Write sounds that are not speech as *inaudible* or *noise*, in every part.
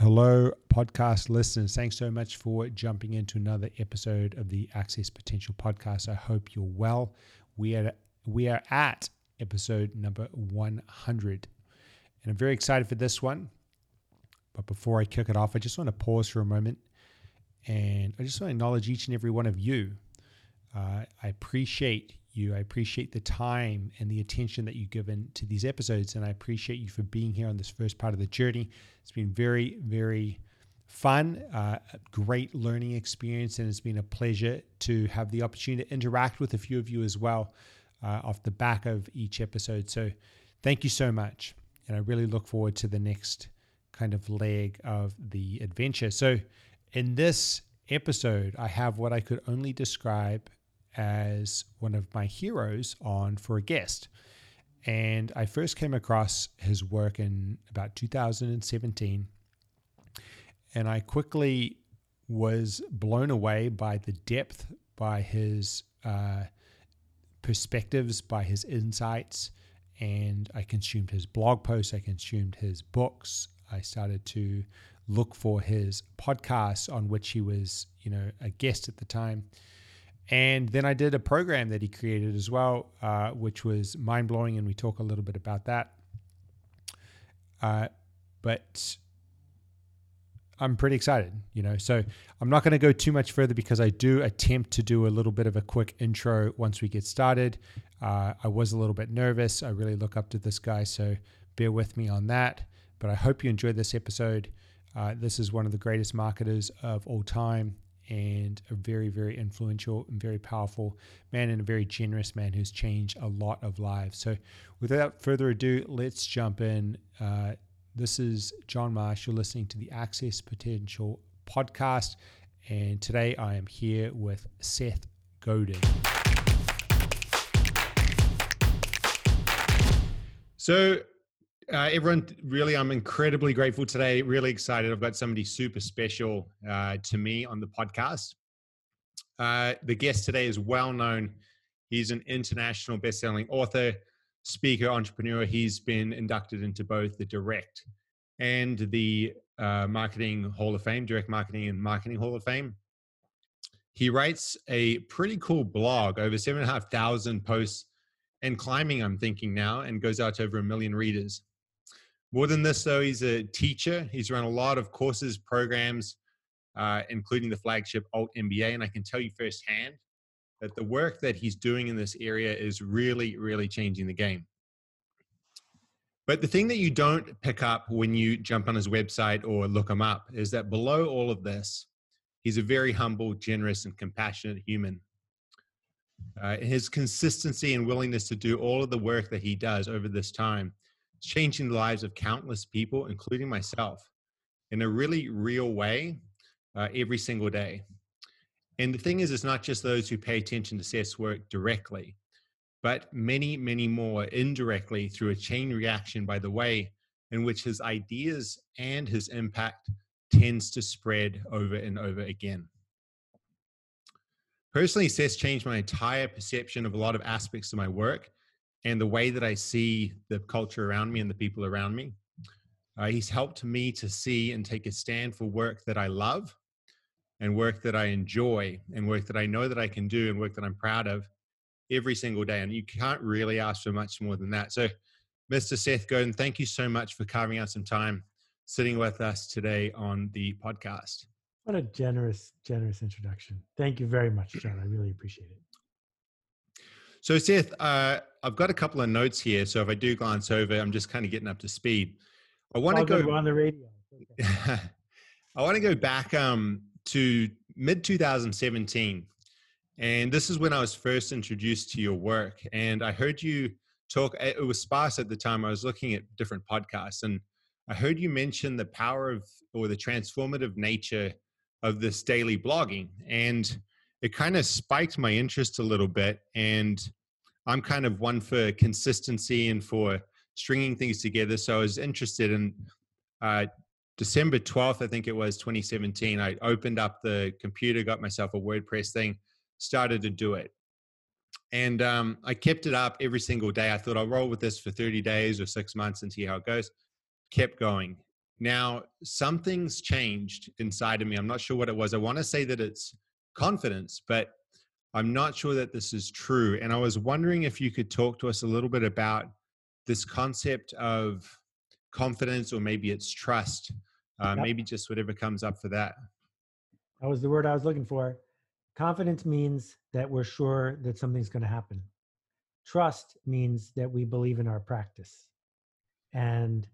Hello, podcast listeners. Thanks so much for jumping into another episode of the Access Potential podcast. I hope you're well. We are we are at episode number 100, and I'm very excited for this one. But before I kick it off, I just want to pause for a moment, and I just want to acknowledge each and every one of you. Uh, I appreciate you. I appreciate the time and the attention that you've given to these episodes. And I appreciate you for being here on this first part of the journey. It's been very, very fun, uh, great learning experience. And it's been a pleasure to have the opportunity to interact with a few of you as well uh, off the back of each episode. So thank you so much. And I really look forward to the next kind of leg of the adventure. So in this episode, I have what I could only describe as one of my heroes on for a guest. And I first came across his work in about 2017. And I quickly was blown away by the depth, by his uh, perspectives, by his insights. And I consumed his blog posts, I consumed his books. I started to look for his podcasts on which he was, you know, a guest at the time. And then I did a program that he created as well, uh, which was mind blowing, and we talk a little bit about that. Uh, but I'm pretty excited, you know. So I'm not going to go too much further because I do attempt to do a little bit of a quick intro once we get started. Uh, I was a little bit nervous. I really look up to this guy, so bear with me on that. But I hope you enjoyed this episode. Uh, this is one of the greatest marketers of all time and a very, very influential and very powerful man and a very generous man who's changed a lot of lives. So, without further ado, let's jump in. Uh, this is John Marsh. You're listening to the Access Potential podcast, and today I am here with Seth Godin. So, uh, everyone, really, I'm incredibly grateful today. Really excited. I've got somebody super special uh, to me on the podcast. Uh, the guest today is well known. He's an international best-selling author, speaker, entrepreneur. He's been inducted into both the Direct and the uh, Marketing Hall of Fame, Direct Marketing and Marketing Hall of Fame. He writes a pretty cool blog, over seven and a half thousand posts and climbing, I'm thinking now, and goes out to over a million readers. More than this, though, he's a teacher. He's run a lot of courses, programs, uh, including the flagship Alt MBA. And I can tell you firsthand that the work that he's doing in this area is really, really changing the game. But the thing that you don't pick up when you jump on his website or look him up is that below all of this, he's a very humble, generous, and compassionate human. Uh, his consistency and willingness to do all of the work that he does over this time changing the lives of countless people, including myself, in a really real way uh, every single day. And the thing is, it's not just those who pay attention to Seth's work directly, but many, many more indirectly through a chain reaction by the way in which his ideas and his impact tends to spread over and over again. Personally, Seth's changed my entire perception of a lot of aspects of my work and the way that I see the culture around me and the people around me. Uh, he's helped me to see and take a stand for work that I love and work that I enjoy and work that I know that I can do and work that I'm proud of every single day. And you can't really ask for much more than that. So, Mr. Seth Godin, thank you so much for carving out some time sitting with us today on the podcast. What a generous, generous introduction. Thank you very much, John. I really appreciate it. So, Seth, uh, I've got a couple of notes here. So, if I do glance over, I'm just kind of getting up to speed. I want to go on the radio. Okay. *laughs* I want to go back um, to mid 2017. And this is when I was first introduced to your work. And I heard you talk, it was sparse at the time. I was looking at different podcasts and I heard you mention the power of or the transformative nature of this daily blogging. And it kind of spiked my interest a little bit. And I'm kind of one for consistency and for stringing things together. So I was interested in uh, December 12th, I think it was 2017. I opened up the computer, got myself a WordPress thing, started to do it. And um, I kept it up every single day. I thought I'll roll with this for 30 days or six months and see how it goes. Kept going. Now, something's changed inside of me. I'm not sure what it was. I want to say that it's confidence, but I'm not sure that this is true. And I was wondering if you could talk to us a little bit about this concept of confidence, or maybe it's trust, uh, yep. maybe just whatever comes up for that. That was the word I was looking for. Confidence means that we're sure that something's going to happen. Trust means that we believe in our practice. And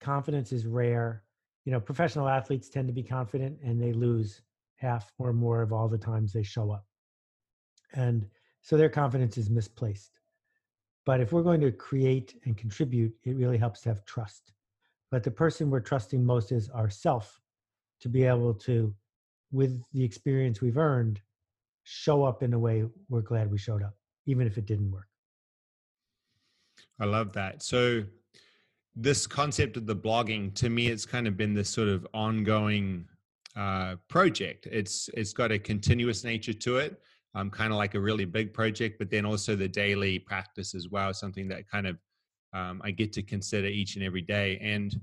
confidence is rare. You know, professional athletes tend to be confident and they lose half or more of all the times they show up. And so their confidence is misplaced. But if we're going to create and contribute, it really helps to have trust. But the person we're trusting most is ourself to be able to, with the experience we've earned, show up in a way we're glad we showed up, even if it didn't work. I love that. So this concept of the blogging to me it's kind of been this sort of ongoing uh, project it's it's got a continuous nature to it um, kind of like a really big project but then also the daily practice as well something that kind of um, i get to consider each and every day. And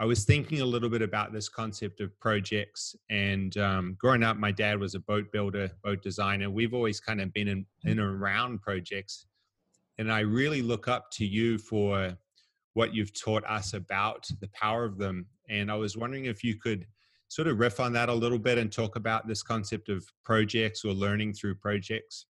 i was thinking a little bit about this concept of projects and um, growing up my dad was a boat builder boat designer. We've always kind of been in, in and around projects. And i really look up to you for what you've taught us about the power of them. And I was wondering if you could sort of riff on that a little bit and talk about this concept of projects or learning through projects.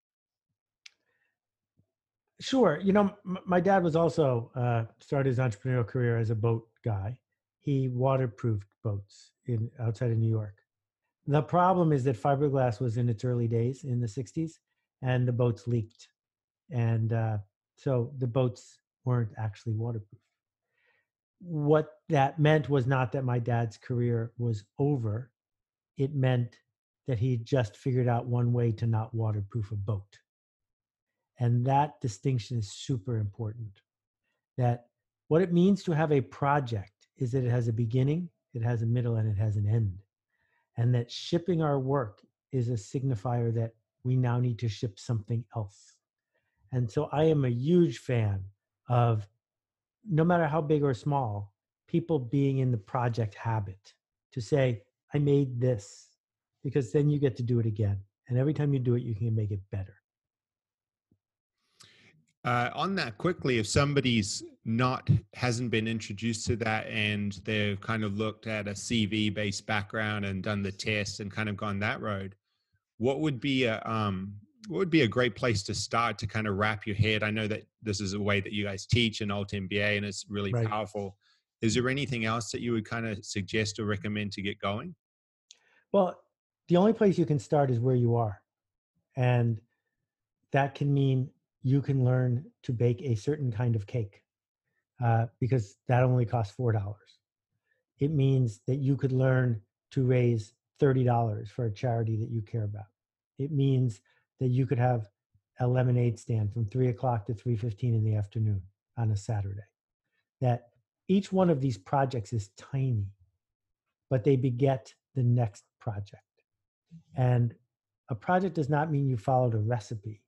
Sure. You know, m- my dad was also uh, started his entrepreneurial career as a boat guy. He waterproofed boats in outside of New York. The problem is that fiberglass was in its early days in the 60s and the boats leaked. And uh, so the boats weren't actually waterproof what that meant was not that my dad's career was over. It meant that he just figured out one way to not waterproof a boat. And that distinction is super important. That what it means to have a project is that it has a beginning, it has a middle, and it has an end. And that shipping our work is a signifier that we now need to ship something else. And so I am a huge fan of no matter how big or small, people being in the project habit to say, I made this, because then you get to do it again. And every time you do it, you can make it better. Uh, on that quickly, if somebody's not hasn't been introduced to that and they've kind of looked at a CV based background and done the test and kind of gone that road, what would be a um, what would be a great place to start to kind of wrap your head? I know that this is a way that you guys teach in Alt MBA and it's really right. powerful. Is there anything else that you would kind of suggest or recommend to get going? Well, the only place you can start is where you are. And that can mean you can learn to bake a certain kind of cake uh, because that only costs $4. It means that you could learn to raise $30 for a charity that you care about. It means that you could have a lemonade stand from three o'clock to 3.15 in the afternoon on a saturday. That each one of these projects is tiny but they beget the next project. Mm-hmm. And a project does not mean you followed a recipe.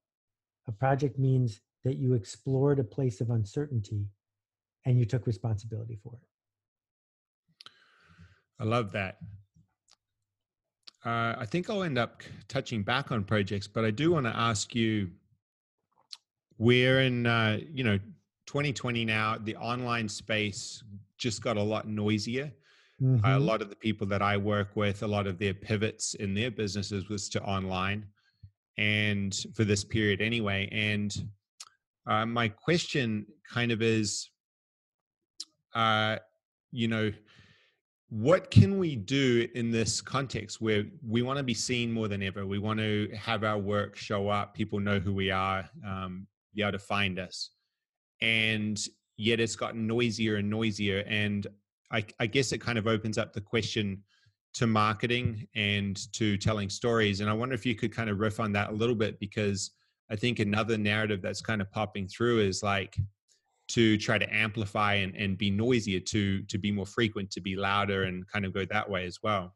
A project means that you explored a place of uncertainty and you took responsibility for it. I love that uh, I think I'll end up touching back on projects, but I do want to ask you we're in, uh, you know, 2020 now, the online space just got a lot noisier. Mm-hmm. Uh, a lot of the people that I work with, a lot of their pivots in their businesses was to online and for this period anyway. And uh, my question kind of is, uh, you know, what can we do in this context where we want to be seen more than ever? We want to have our work show up, people know who we are, um, be able to find us. And yet it's gotten noisier and noisier. And I, I guess it kind of opens up the question to marketing and to telling stories. And I wonder if you could kind of riff on that a little bit because I think another narrative that's kind of popping through is like, to try to amplify and, and be noisier to to be more frequent to be louder and kind of go that way as well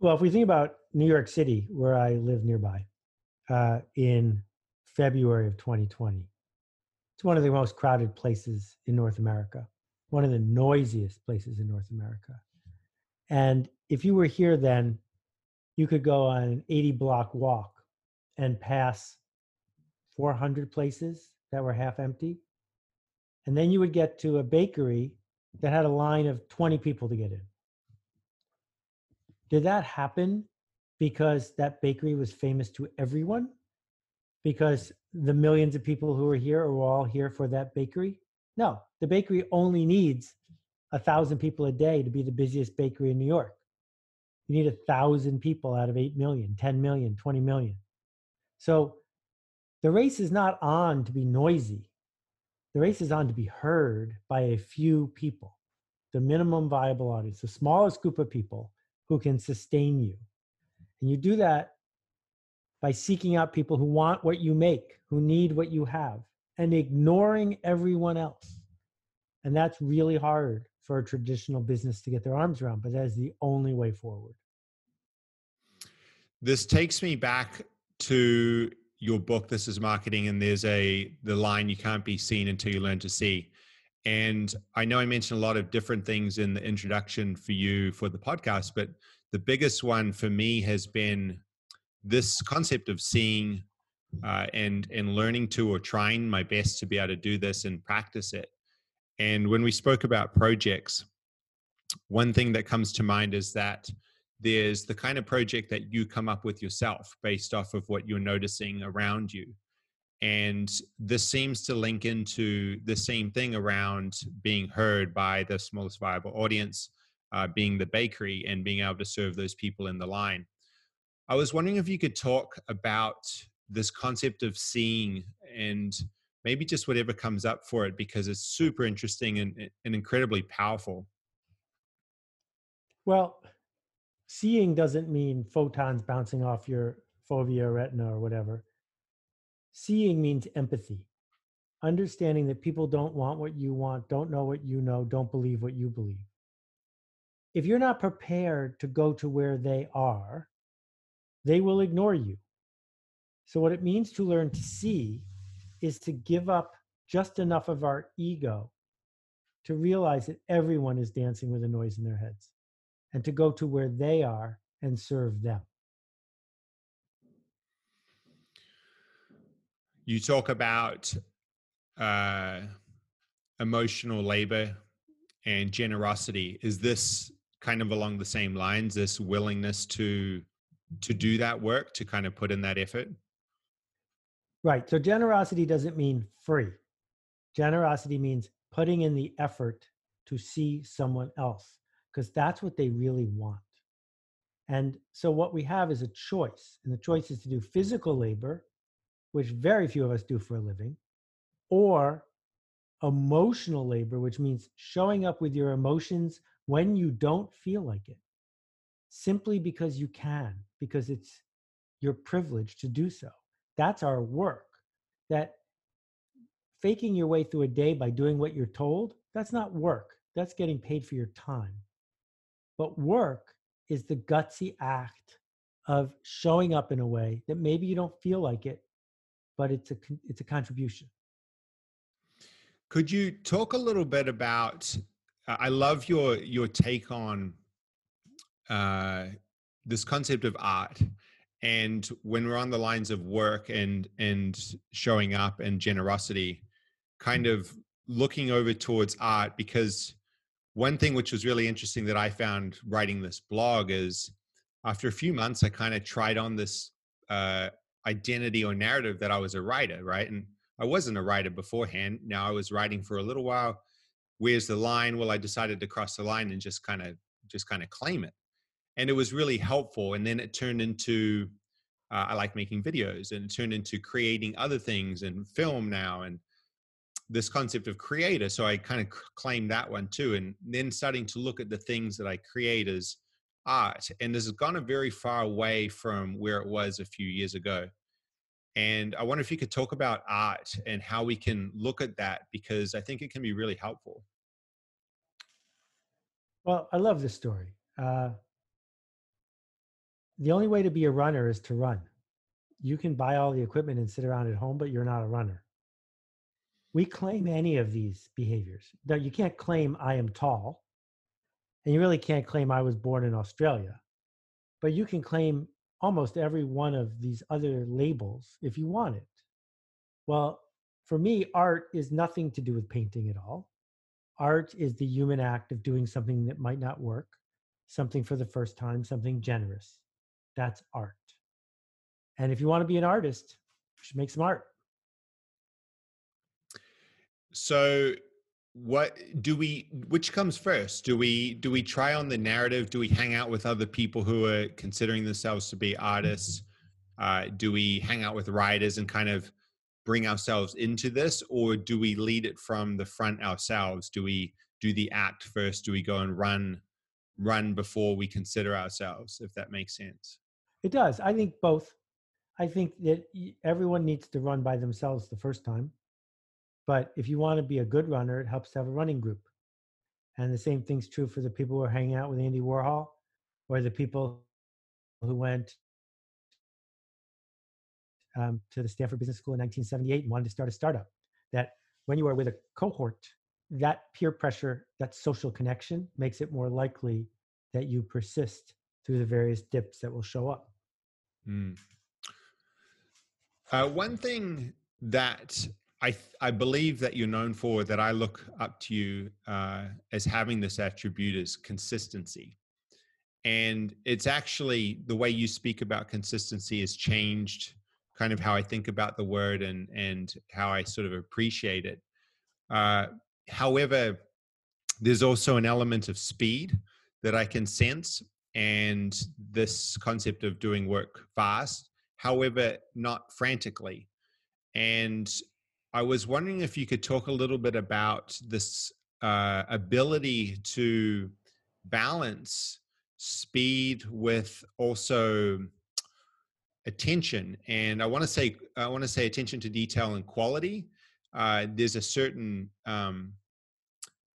well if we think about new york city where i live nearby uh, in february of 2020 it's one of the most crowded places in north america one of the noisiest places in North America. And if you were here then, you could go on an 80 block walk and pass 400 places that were half empty. And then you would get to a bakery that had a line of 20 people to get in. Did that happen because that bakery was famous to everyone? Because the millions of people who are here are all here for that bakery? No, the bakery only needs a thousand people a day to be the busiest bakery in New York. You need a thousand people out of 8 million, 10 million, 20 million. So the race is not on to be noisy. The race is on to be heard by a few people, the minimum viable audience, the smallest group of people who can sustain you. And you do that by seeking out people who want what you make, who need what you have, and ignoring everyone else. And that's really hard for a traditional business to get their arms around, but that is the only way forward. This takes me back to your book this is marketing and there's a the line you can't be seen until you learn to see. And i know i mentioned a lot of different things in the introduction for you for the podcast but the biggest one for me has been this concept of seeing uh, and and learning to or trying my best to be able to do this and practice it. And when we spoke about projects one thing that comes to mind is that there's the kind of project that you come up with yourself based off of what you're noticing around you. And this seems to link into the same thing around being heard by the smallest viable audience uh, being the bakery and being able to serve those people in the line. I was wondering if you could talk about this concept of seeing and maybe just whatever comes up for it because it's super interesting and, and incredibly powerful. Well seeing doesn't mean photons bouncing off your fovea retina or whatever. Seeing means empathy, understanding that people don't want what you want, don't know what you know, don't believe what you believe. If you're not prepared to go to where they are, they will ignore you. So, what it means to learn to see is to give up just enough of our ego to realize that everyone is dancing with a noise in their heads and to go to where they are and serve them. You talk about uh, emotional labor and generosity. Is this kind of along the same lines? This willingness to to do that work, to kind of put in that effort? Right. So generosity doesn't mean free. Generosity means putting in the effort to see someone else because that's what they really want. And so what we have is a choice, and the choice is to do physical labor, which very few of us do for a living, or emotional labor, which means showing up with your emotions when you don't feel like it, simply because you can, because it's your privilege to do so. That's our work. That faking your way through a day by doing what you're told, that's not work. That's getting paid for your time. But work is the gutsy act of showing up in a way that maybe you don't feel like it, but it's a it's a contribution. Could you talk a little bit about? I love your your take on uh, this concept of art, and when we're on the lines of work and and showing up and generosity, kind of looking over towards art because one thing which was really interesting that I found writing this blog is after a few months, I kind of tried on this uh, identity or narrative that I was a writer, right? And I wasn't a writer beforehand. Now I was writing for a little while. Where's the line? Well, I decided to cross the line and just kind of just kind of claim it, and it was really helpful. And then it turned into uh, I like making videos, and it turned into creating other things and film now, and this concept of creator. So I kind of claimed that one too. And then starting to look at the things that I create as art. And this has gone a very far away from where it was a few years ago. And I wonder if you could talk about art and how we can look at that because I think it can be really helpful. Well, I love this story. Uh, the only way to be a runner is to run. You can buy all the equipment and sit around at home, but you're not a runner we claim any of these behaviors. Now, you can't claim I am tall, and you really can't claim I was born in Australia, but you can claim almost every one of these other labels if you want it. Well, for me, art is nothing to do with painting at all. Art is the human act of doing something that might not work, something for the first time, something generous. That's art. And if you want to be an artist, you should make some art. So what do we which comes first? Do we do we try on the narrative? Do we hang out with other people who are considering themselves to be artists? Uh, do we hang out with writers and kind of bring ourselves into this or do we lead it from the front ourselves? Do we do the act first? Do we go and run run before we consider ourselves if that makes sense? It does. I think both. I think that everyone needs to run by themselves the first time but if you want to be a good runner, it helps to have a running group. And the same thing's true for the people who are hanging out with Andy Warhol or the people who went um, to the Stanford Business School in 1978 and wanted to start a startup. That when you are with a cohort, that peer pressure, that social connection makes it more likely that you persist through the various dips that will show up. Mm. Uh, one thing that I I believe that you're known for that. I look up to you uh, as having this attribute is consistency, and it's actually the way you speak about consistency has changed kind of how I think about the word and and how I sort of appreciate it. Uh, however, there's also an element of speed that I can sense, and this concept of doing work fast, however, not frantically. And I was wondering if you could talk a little bit about this uh, ability to balance speed with also attention and i want to say i want to say attention to detail and quality. Uh, there's a certain um,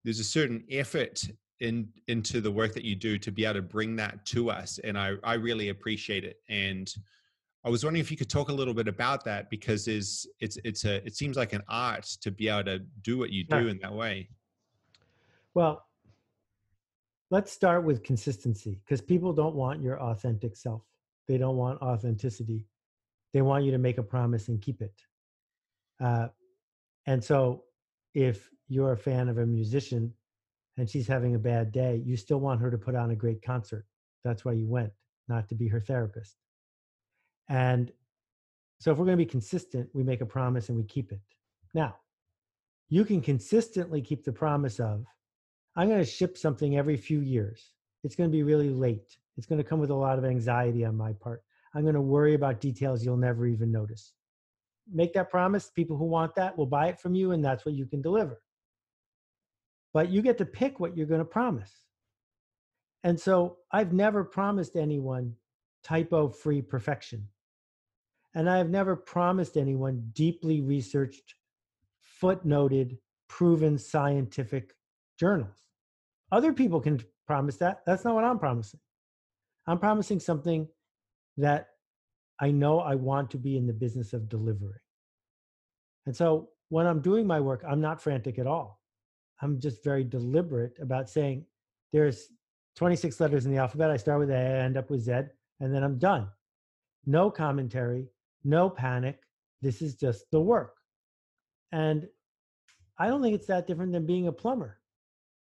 there's a certain effort in into the work that you do to be able to bring that to us and i i really appreciate it and I was wondering if you could talk a little bit about that because is it's it's a it seems like an art to be able to do what you do in that way. Well, let's start with consistency because people don't want your authentic self. They don't want authenticity. They want you to make a promise and keep it. Uh, and so, if you're a fan of a musician and she's having a bad day, you still want her to put on a great concert. That's why you went, not to be her therapist. And so if we're going to be consistent, we make a promise and we keep it. Now, you can consistently keep the promise of, I'm going to ship something every few years. It's going to be really late. It's going to come with a lot of anxiety on my part. I'm going to worry about details you'll never even notice. Make that promise. People who want that will buy it from you, and that's what you can deliver. But you get to pick what you're going to promise. And so I've never promised anyone typo free perfection. And I have never promised anyone deeply researched, footnoted, proven scientific journals. Other people can promise that. That's not what I'm promising. I'm promising something that I know I want to be in the business of delivering. And so when I'm doing my work, I'm not frantic at all. I'm just very deliberate about saying there's 26 letters in the alphabet. I start with A, I end up with Z, and then I'm done. No commentary, no panic. This is just the work. And I don't think it's that different than being a plumber,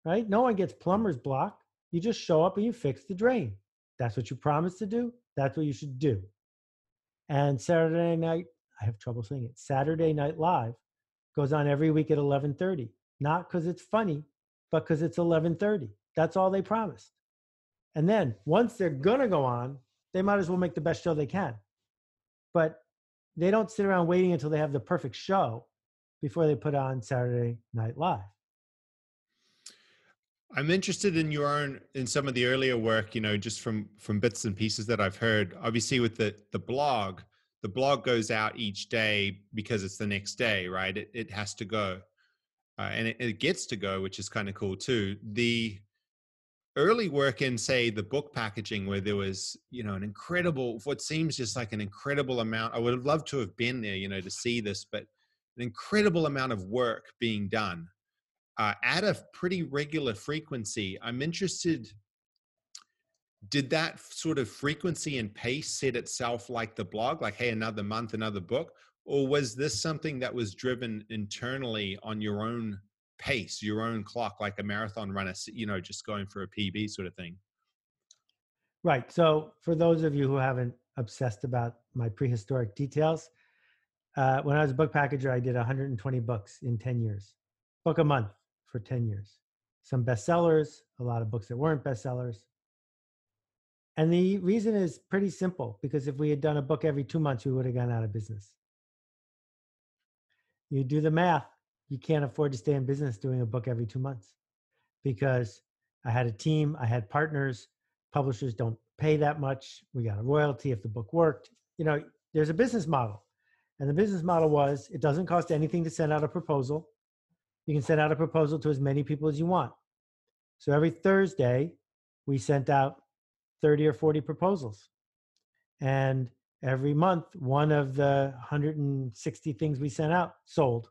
right? No one gets plumber's block. You just show up and you fix the drain. That's what you promised to do. That's what you should do. And Saturday night, I have trouble saying it. Saturday Night Live goes on every week at 11:30. Not because it's funny, but because it's 11:30. That's all they promised. And then once they're gonna go on, they might as well make the best show they can but they don't sit around waiting until they have the perfect show before they put on Saturday Night Live. I'm interested in your own in some of the earlier work, you know, just from from bits and pieces that I've heard. Obviously with the the blog, the blog goes out each day because it's the next day, right? It it has to go. Uh, and it, it gets to go, which is kind of cool too. The early work in say the book packaging where there was you know an incredible what seems just like an incredible amount i would have loved to have been there you know to see this but an incredible amount of work being done uh, at a pretty regular frequency. I'm interested. Did that sort of frequency and pace set itself like the blog, like, hey, another month, another book? Or was this something that was driven internally on your own pace, your own clock, like a marathon runner, you know, just going for a PB sort of thing? Right. So, for those of you who haven't obsessed about my prehistoric details, uh, when I was a book packager, I did 120 books in 10 years, book a month for 10 years. Some bestsellers, a lot of books that weren't bestsellers. And the reason is pretty simple because if we had done a book every two months, we would have gone out of business. You do the math, you can't afford to stay in business doing a book every two months because I had a team, I had partners, publishers don't pay that much. We got a royalty if the book worked. You know, there's a business model. And the business model was it doesn't cost anything to send out a proposal. You can send out a proposal to as many people as you want. So every Thursday, we sent out 30 or 40 proposals. And every month, one of the 160 things we sent out sold.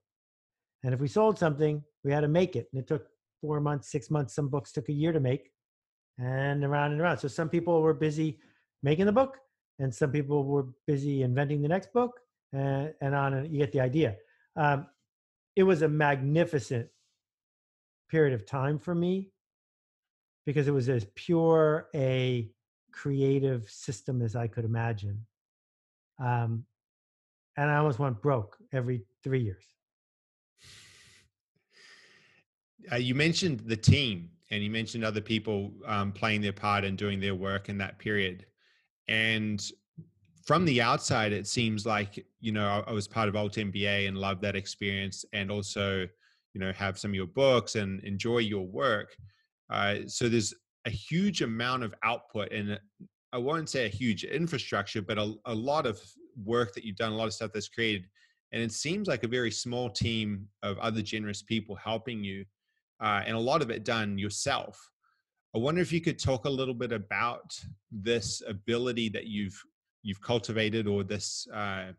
And if we sold something, we had to make it. And it took four months, six months. Some books took a year to make, and around and around. So some people were busy making the book, and some people were busy inventing the next book, and, and on and you get the idea um, it was a magnificent period of time for me because it was as pure a creative system as i could imagine um, and i almost went broke every three years uh, you mentioned the team and you mentioned other people um, playing their part and doing their work in that period. And from the outside, it seems like you know I, I was part of Alt MBA and loved that experience, and also you know have some of your books and enjoy your work. Uh, so there's a huge amount of output, and I won't say a huge infrastructure, but a, a lot of work that you've done, a lot of stuff that's created, and it seems like a very small team of other generous people helping you, uh, and a lot of it done yourself. I wonder if you could talk a little bit about this ability that you've you've cultivated or this uh,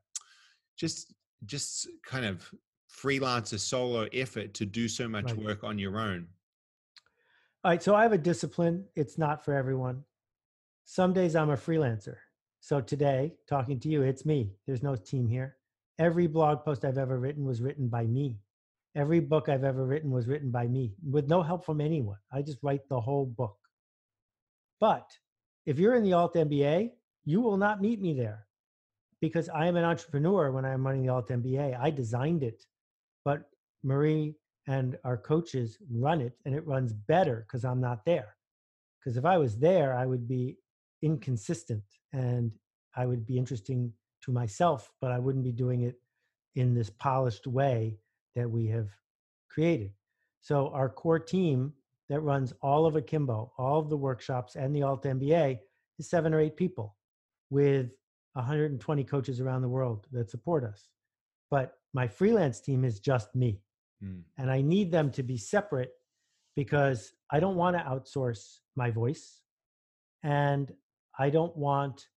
just just kind of freelancer solo effort to do so much right. work on your own all right so i have a discipline it's not for everyone some days i'm a freelancer so today talking to you it's me there's no team here every blog post i've ever written was written by me every book i've ever written was written by me with no help from anyone i just write the whole book but if you're in the alt mba you will not meet me there because I am an entrepreneur when I'm running the Alt MBA. I designed it, but Marie and our coaches run it and it runs better because I'm not there. Because if I was there, I would be inconsistent and I would be interesting to myself, but I wouldn't be doing it in this polished way that we have created. So our core team that runs all of Akimbo, all of the workshops and the Alt MBA is seven or eight people with 120 coaches around the world that support us. But my freelance team is just me. Mm. And I need them to be separate because I don't want to outsource my voice. And I don't want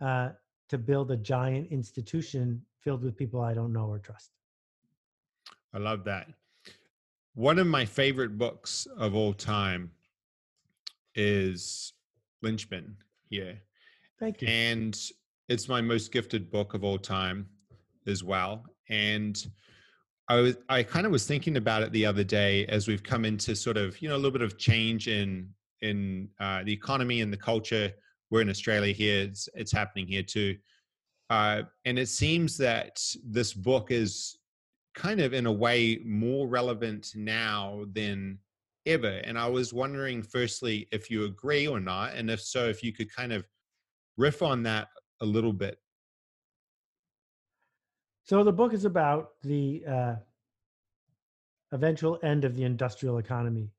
uh, to build a giant institution filled with people I don't know or trust. I love that. One of my favorite books of all time is Linchpin here Thank you. And it's my most gifted book of all time as well. And I was I kind of was thinking about it the other day as we've come into sort of you know a little bit of change in in uh, the economy and the culture. We're in Australia here; it's, it's happening here too, uh, and it seems that this book is kind of in a way more relevant now than ever. And I was wondering, firstly, if you agree or not, and if so, if you could kind of riff on that a little bit. So the book is about the uh, eventual end of the industrial economy,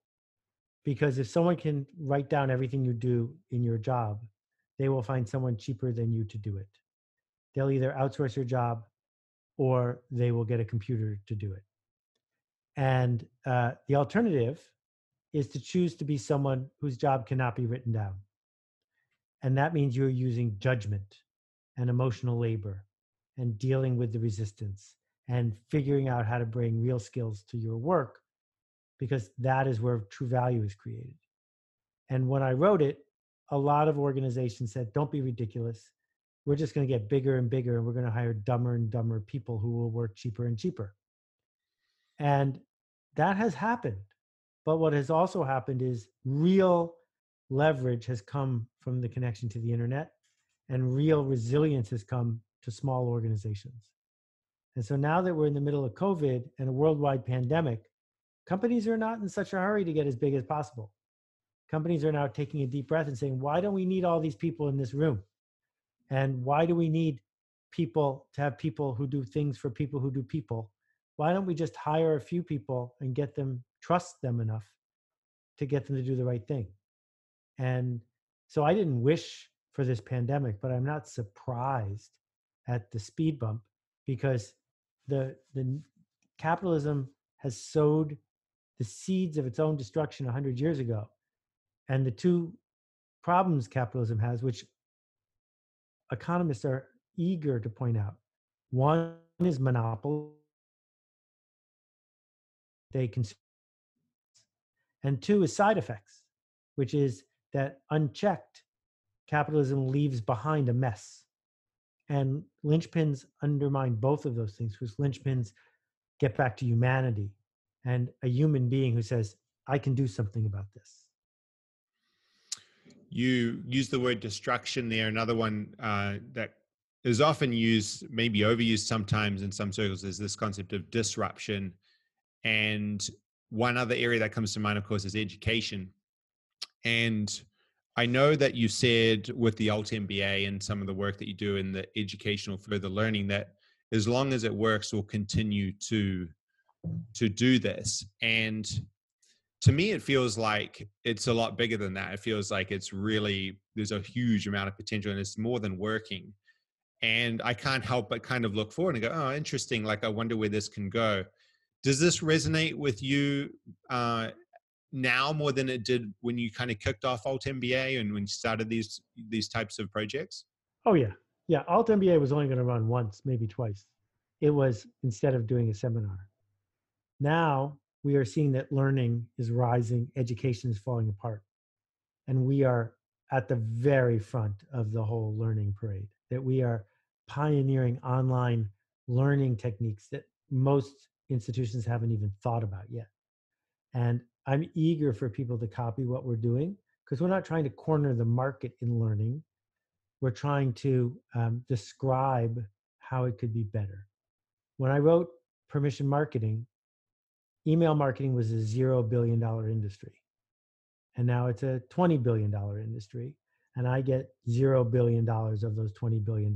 because if someone can write down everything you do in your job, they will find someone cheaper than you to do it. They'll either outsource your job, or they will get a computer to do it. And uh, the alternative is to choose to be someone whose job cannot be written down. And that means you're using judgment and emotional labor and dealing with the resistance and figuring out how to bring real skills to your work because that is where true value is created. And when I wrote it, a lot of organizations said, don't be ridiculous. We're just going to get bigger and bigger, and we're going to hire dumber and dumber people who will work cheaper and cheaper. And that has happened. But what has also happened is real leverage has come from the connection to the internet, and real resilience has come to small organizations. And so now that we're in the middle of COVID and a worldwide pandemic, companies are not in such a hurry to get as big as possible. Companies are now taking a deep breath and saying, why don't we need all these people in this room? And why do we need people to have people who do things for people who do people? Why don't we just hire a few people and get them, trust them enough to get them to do the right thing? And so I didn't wish for this pandemic, but I'm not surprised at the speed bump because the the capitalism has sowed the seeds of its own destruction 100 years ago and the two problems capitalism has which economists are eager to point out. One is monopoly. They consume and two is side effects which is that unchecked capitalism leaves behind a mess. And linchpins undermine both of those things because linchpins get back to humanity. And a human being who says, I can do something about this. You use the word destruction there. Another one uh, that is often used, maybe overused sometimes in some circles, is this concept of disruption. And one other area that comes to mind, of course, is education. And I know that you said with the Alt MBA and some of the work that you do in the educational further learning that as long as it works, we'll continue to to do this. And to me, it feels like it's a lot bigger than that. It feels like it's really there's a huge amount of potential, and it's more than working. And I can't help but kind of look forward and go, oh, interesting. Like I wonder where this can go. Does this resonate with you uh, now more than it did when you kind of kicked off Alt MBA and when you started these these types of projects? Oh yeah, yeah. Alt MBA was only going to run once, maybe twice. It was instead of doing a seminar. Now we are seeing that learning is rising, education is falling apart, and we are at the very front of the whole learning parade. That we are pioneering online learning techniques that most institutions haven't even thought about yet. And I'm eager for people to copy what we're doing because we're not trying to corner the market in learning. We're trying to um, describe how it could be better. When I wrote permission marketing, email marketing was a zero billion dollar industry. And now it's a $20 billion industry. And I get zero billion dollars of those $20 billion.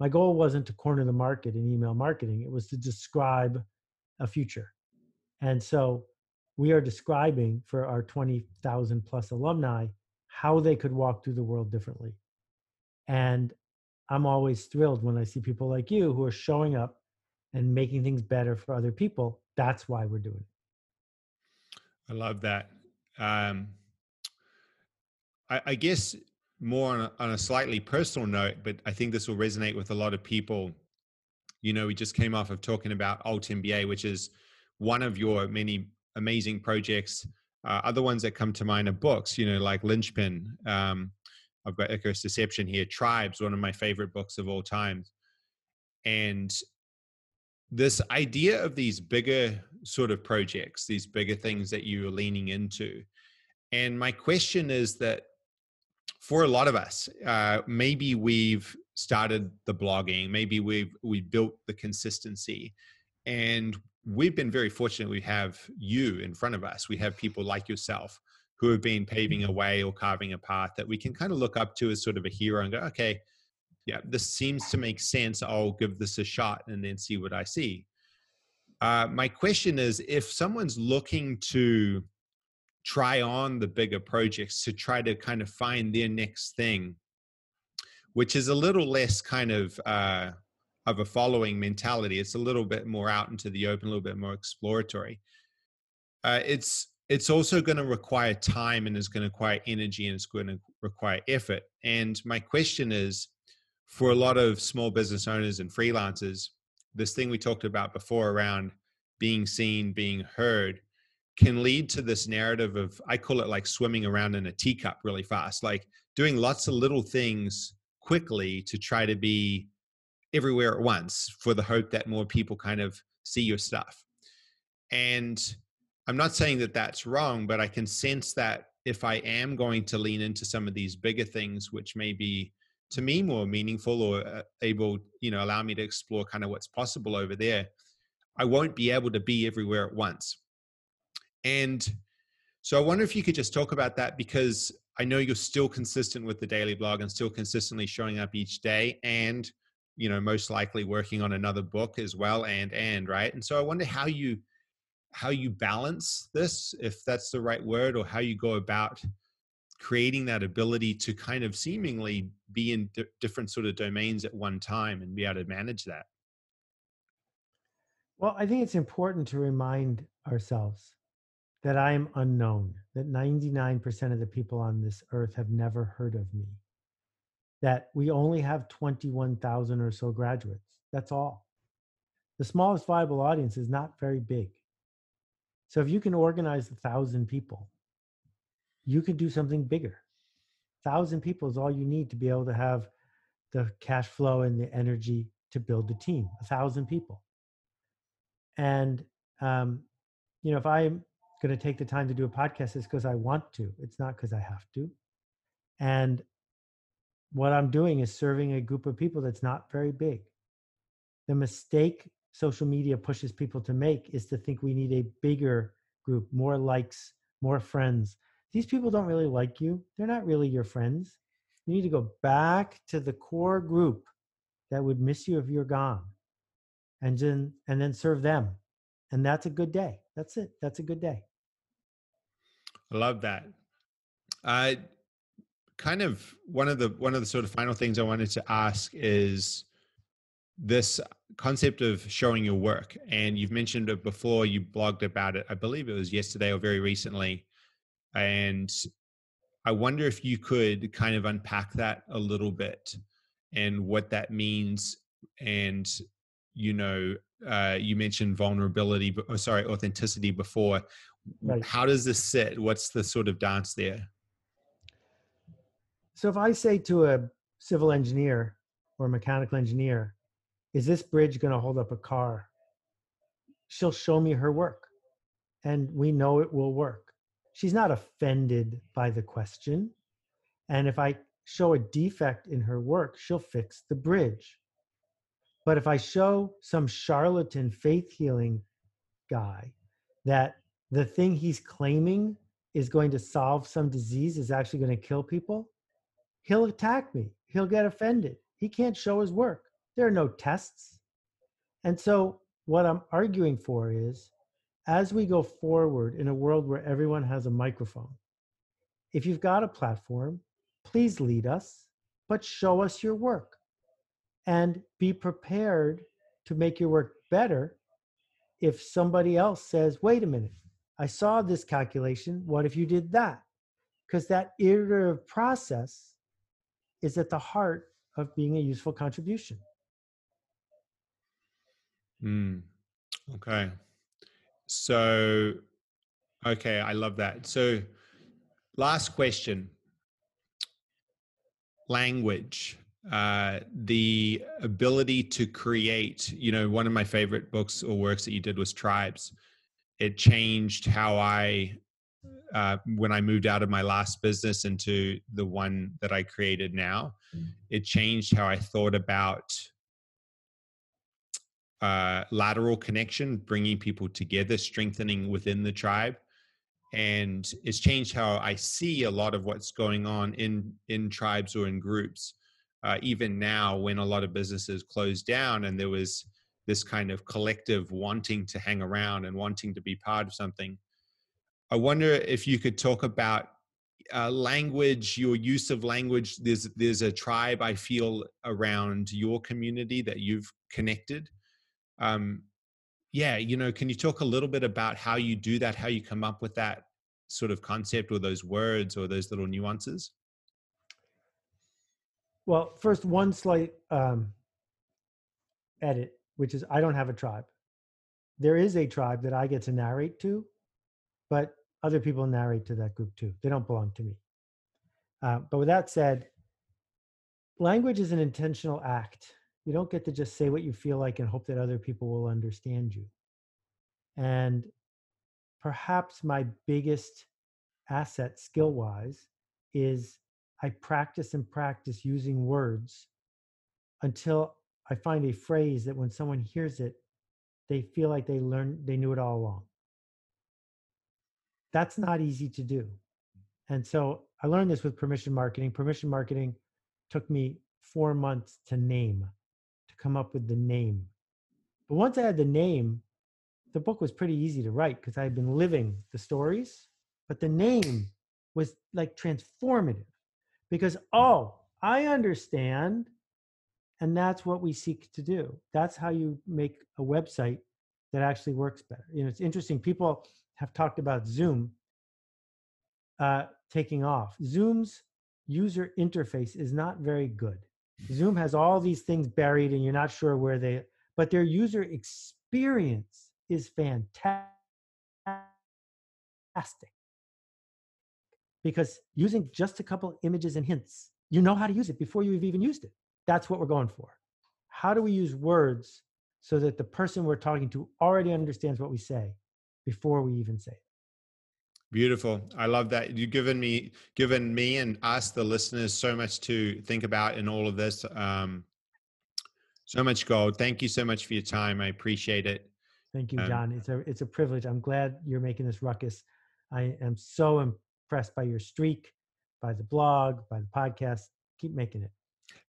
My goal wasn't to corner the market in email marketing, it was to describe a future. And so we are describing for our 20,000 plus alumni how they could walk through the world differently. And I'm always thrilled when I see people like you who are showing up and making things better for other people. That's why we're doing it. I love that. Um, I, I, guess more on a, on a slightly personal note, but I think this will resonate with a lot of people. You know, we just came off of talking about Alt MBA, which is one of your many amazing projects. Uh, other ones that come to mind are books, you know, like Linchpin. Um, I've got Icarus Deception here. Tribes, one of my favorite books of all time. And this idea of these bigger sort of projects, these bigger things that you're leaning into. And my question is that for a lot of us, uh, maybe we've started the blogging, maybe we've we built the consistency, and we've been very fortunate we have you in front of us we have people like yourself who have been paving a mm-hmm. way or carving a path that we can kind of look up to as sort of a hero and go okay yeah this seems to make sense i'll give this a shot and then see what i see uh, my question is if someone's looking to try on the bigger projects to try to kind of find their next thing which is a little less kind of uh, of a following mentality. It's a little bit more out into the open, a little bit more exploratory. Uh, it's it's also going to require time and it's going to require energy and it's going to require effort. And my question is, for a lot of small business owners and freelancers, this thing we talked about before around being seen, being heard, can lead to this narrative of I call it like swimming around in a teacup really fast, like doing lots of little things quickly to try to be everywhere at once for the hope that more people kind of see your stuff. And I'm not saying that that's wrong, but I can sense that if I am going to lean into some of these bigger things, which may be to me more meaningful or uh, able, you know, allow me to explore kind of what's possible over there, I won't be able to be everywhere at once. And so I wonder if you could just talk about that because I know you're still consistent with the daily blog and still consistently showing up each day and you know most likely working on another book as well and and right and so i wonder how you how you balance this if that's the right word or how you go about creating that ability to kind of seemingly be in different sort of domains at one time and be able to manage that well i think it's important to remind ourselves that I am unknown, that 99% of the people on this earth have never heard of me, that we only have 21,000 or so graduates. That's all. The smallest viable audience is not very big. So if you can organize a thousand people, you can do something bigger. Thousand people is all you need to be able to have the cash flow and the energy to build the team. A thousand people. And um, you know, if I'm going to take the time to do a podcast it's because I want to. It's not because I have to. And what I'm doing is serving a group of people that's not very big. The mistake social media pushes people to make is to think we need a bigger group, more likes, more friends. These people don't really like you. They're not really your friends. You need to go back to the core group that would miss you if you're gone and then and then serve them. And that's a good day. That's it. That's a good day. I love that. Uh, kind of one of the one of the sort of final things I wanted to ask is this concept of showing your work. And you've mentioned it before. You blogged about it. I believe it was yesterday or very recently. And I wonder if you could kind of unpack that a little bit and what that means. And you know, uh, you mentioned vulnerability, oh, sorry, authenticity before. Right. How does this sit? What's the sort of dance there? So if I say to a civil engineer or a mechanical engineer, is this bridge going to hold up a car? She'll show me her work and we know it will work. She's not offended by the question. And if I show a defect in her work, she'll fix the bridge. But if I show some charlatan faith healing guy that the thing he's claiming is going to solve some disease is actually going to kill people, he'll attack me. He'll get offended. He can't show his work. There are no tests. And so, what I'm arguing for is as we go forward in a world where everyone has a microphone, if you've got a platform, please lead us, but show us your work and be prepared to make your work better if somebody else says, wait a minute, I saw this calculation. What if you did that? Because that iterative process is at the heart of being a useful contribution. Mm, okay. So, okay, I love that. So, last question language. Uh, the ability to create, you know, one of my favorite books or works that you did was Tribes it changed how I uh, when I moved out of my last business into the one that I created now, mm. it changed how I thought about uh, lateral connection, bringing people together, strengthening within the tribe, and it's changed how I see a lot of what's going on in in tribes or in groups. Uh, even now, when a lot of businesses closed down, and there was this kind of collective wanting to hang around and wanting to be part of something. I wonder if you could talk about uh, language, your use of language. There's there's a tribe I feel around your community that you've connected. Um, yeah, you know, can you talk a little bit about how you do that, how you come up with that sort of concept or those words or those little nuances? Well, first, one slight um, edit which is I don't have a tribe. There is a tribe that I get to narrate to, but other people narrate to that group too. They don't belong to me. Uh, but with that said, language is an intentional act. You don't get to just say what you feel like and hope that other people will understand you. And perhaps my biggest asset skill wise is I practice and practice using words until I find a phrase that when someone hears it, they feel like they learned they knew it all along. That's not easy to do. And so I learned this with permission marketing. Permission marketing took me four months to name, come up with the name. But once I had the name, the book was pretty easy to write because I had been living the stories. But the name was like transformative because, oh, I understand. And that's what we seek to do. That's how you make a website that actually works better. You know, it's interesting. People have talked about Zoom uh, taking off. Zoom's user interface is not very good. Zoom has all these things buried and you're not sure where they, but their user experience is fantastic. Because using just a couple images and hints, you know how to use it before you've even used it. That's what we're going for. How do we use words so that the person we're talking to already understands what we say before we even say it? Beautiful. I love that. You've given me, given me and us, the listeners, so much to think about in all of this. Um, so much gold. Thank you so much for your time. I appreciate it. Thank you, um, John. it's a it's a privilege. I'm glad you're making this ruckus. I am so impressed by your streak, by the blog, by the podcast. Keep making it.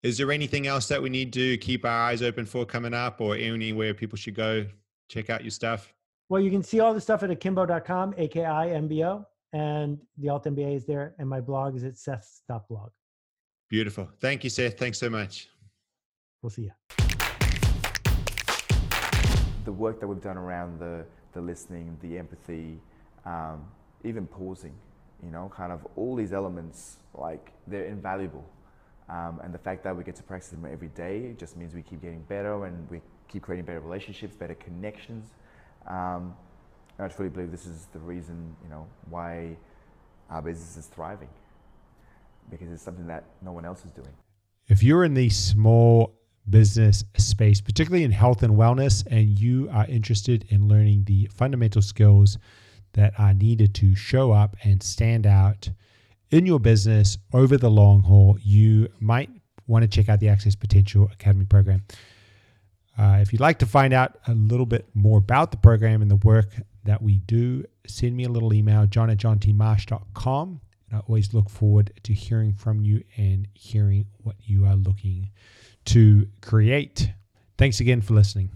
Is there anything else that we need to keep our eyes open for coming up, or anywhere people should go check out your stuff? Well, you can see all the stuff at akimbo.com, A-K-I-M-B-O, and the Alt MBA is there, and my blog is at seths.blog. Beautiful. Thank you, Seth. Thanks so much. We'll see you. The work that we've done around the, the listening, the empathy, um, even pausing, you know, kind of all these elements, like they're invaluable. Um, and the fact that we get to practice them every day just means we keep getting better and we keep creating better relationships, better connections. Um, I truly believe this is the reason, you know, why our business is thriving because it's something that no one else is doing. If you're in the small business space, particularly in health and wellness, and you are interested in learning the fundamental skills that are needed to show up and stand out in your business over the long haul, you might want to check out the Access Potential Academy program. Uh, if you'd like to find out a little bit more about the program and the work that we do, send me a little email, john at johntmarsh.com. And I always look forward to hearing from you and hearing what you are looking to create. Thanks again for listening.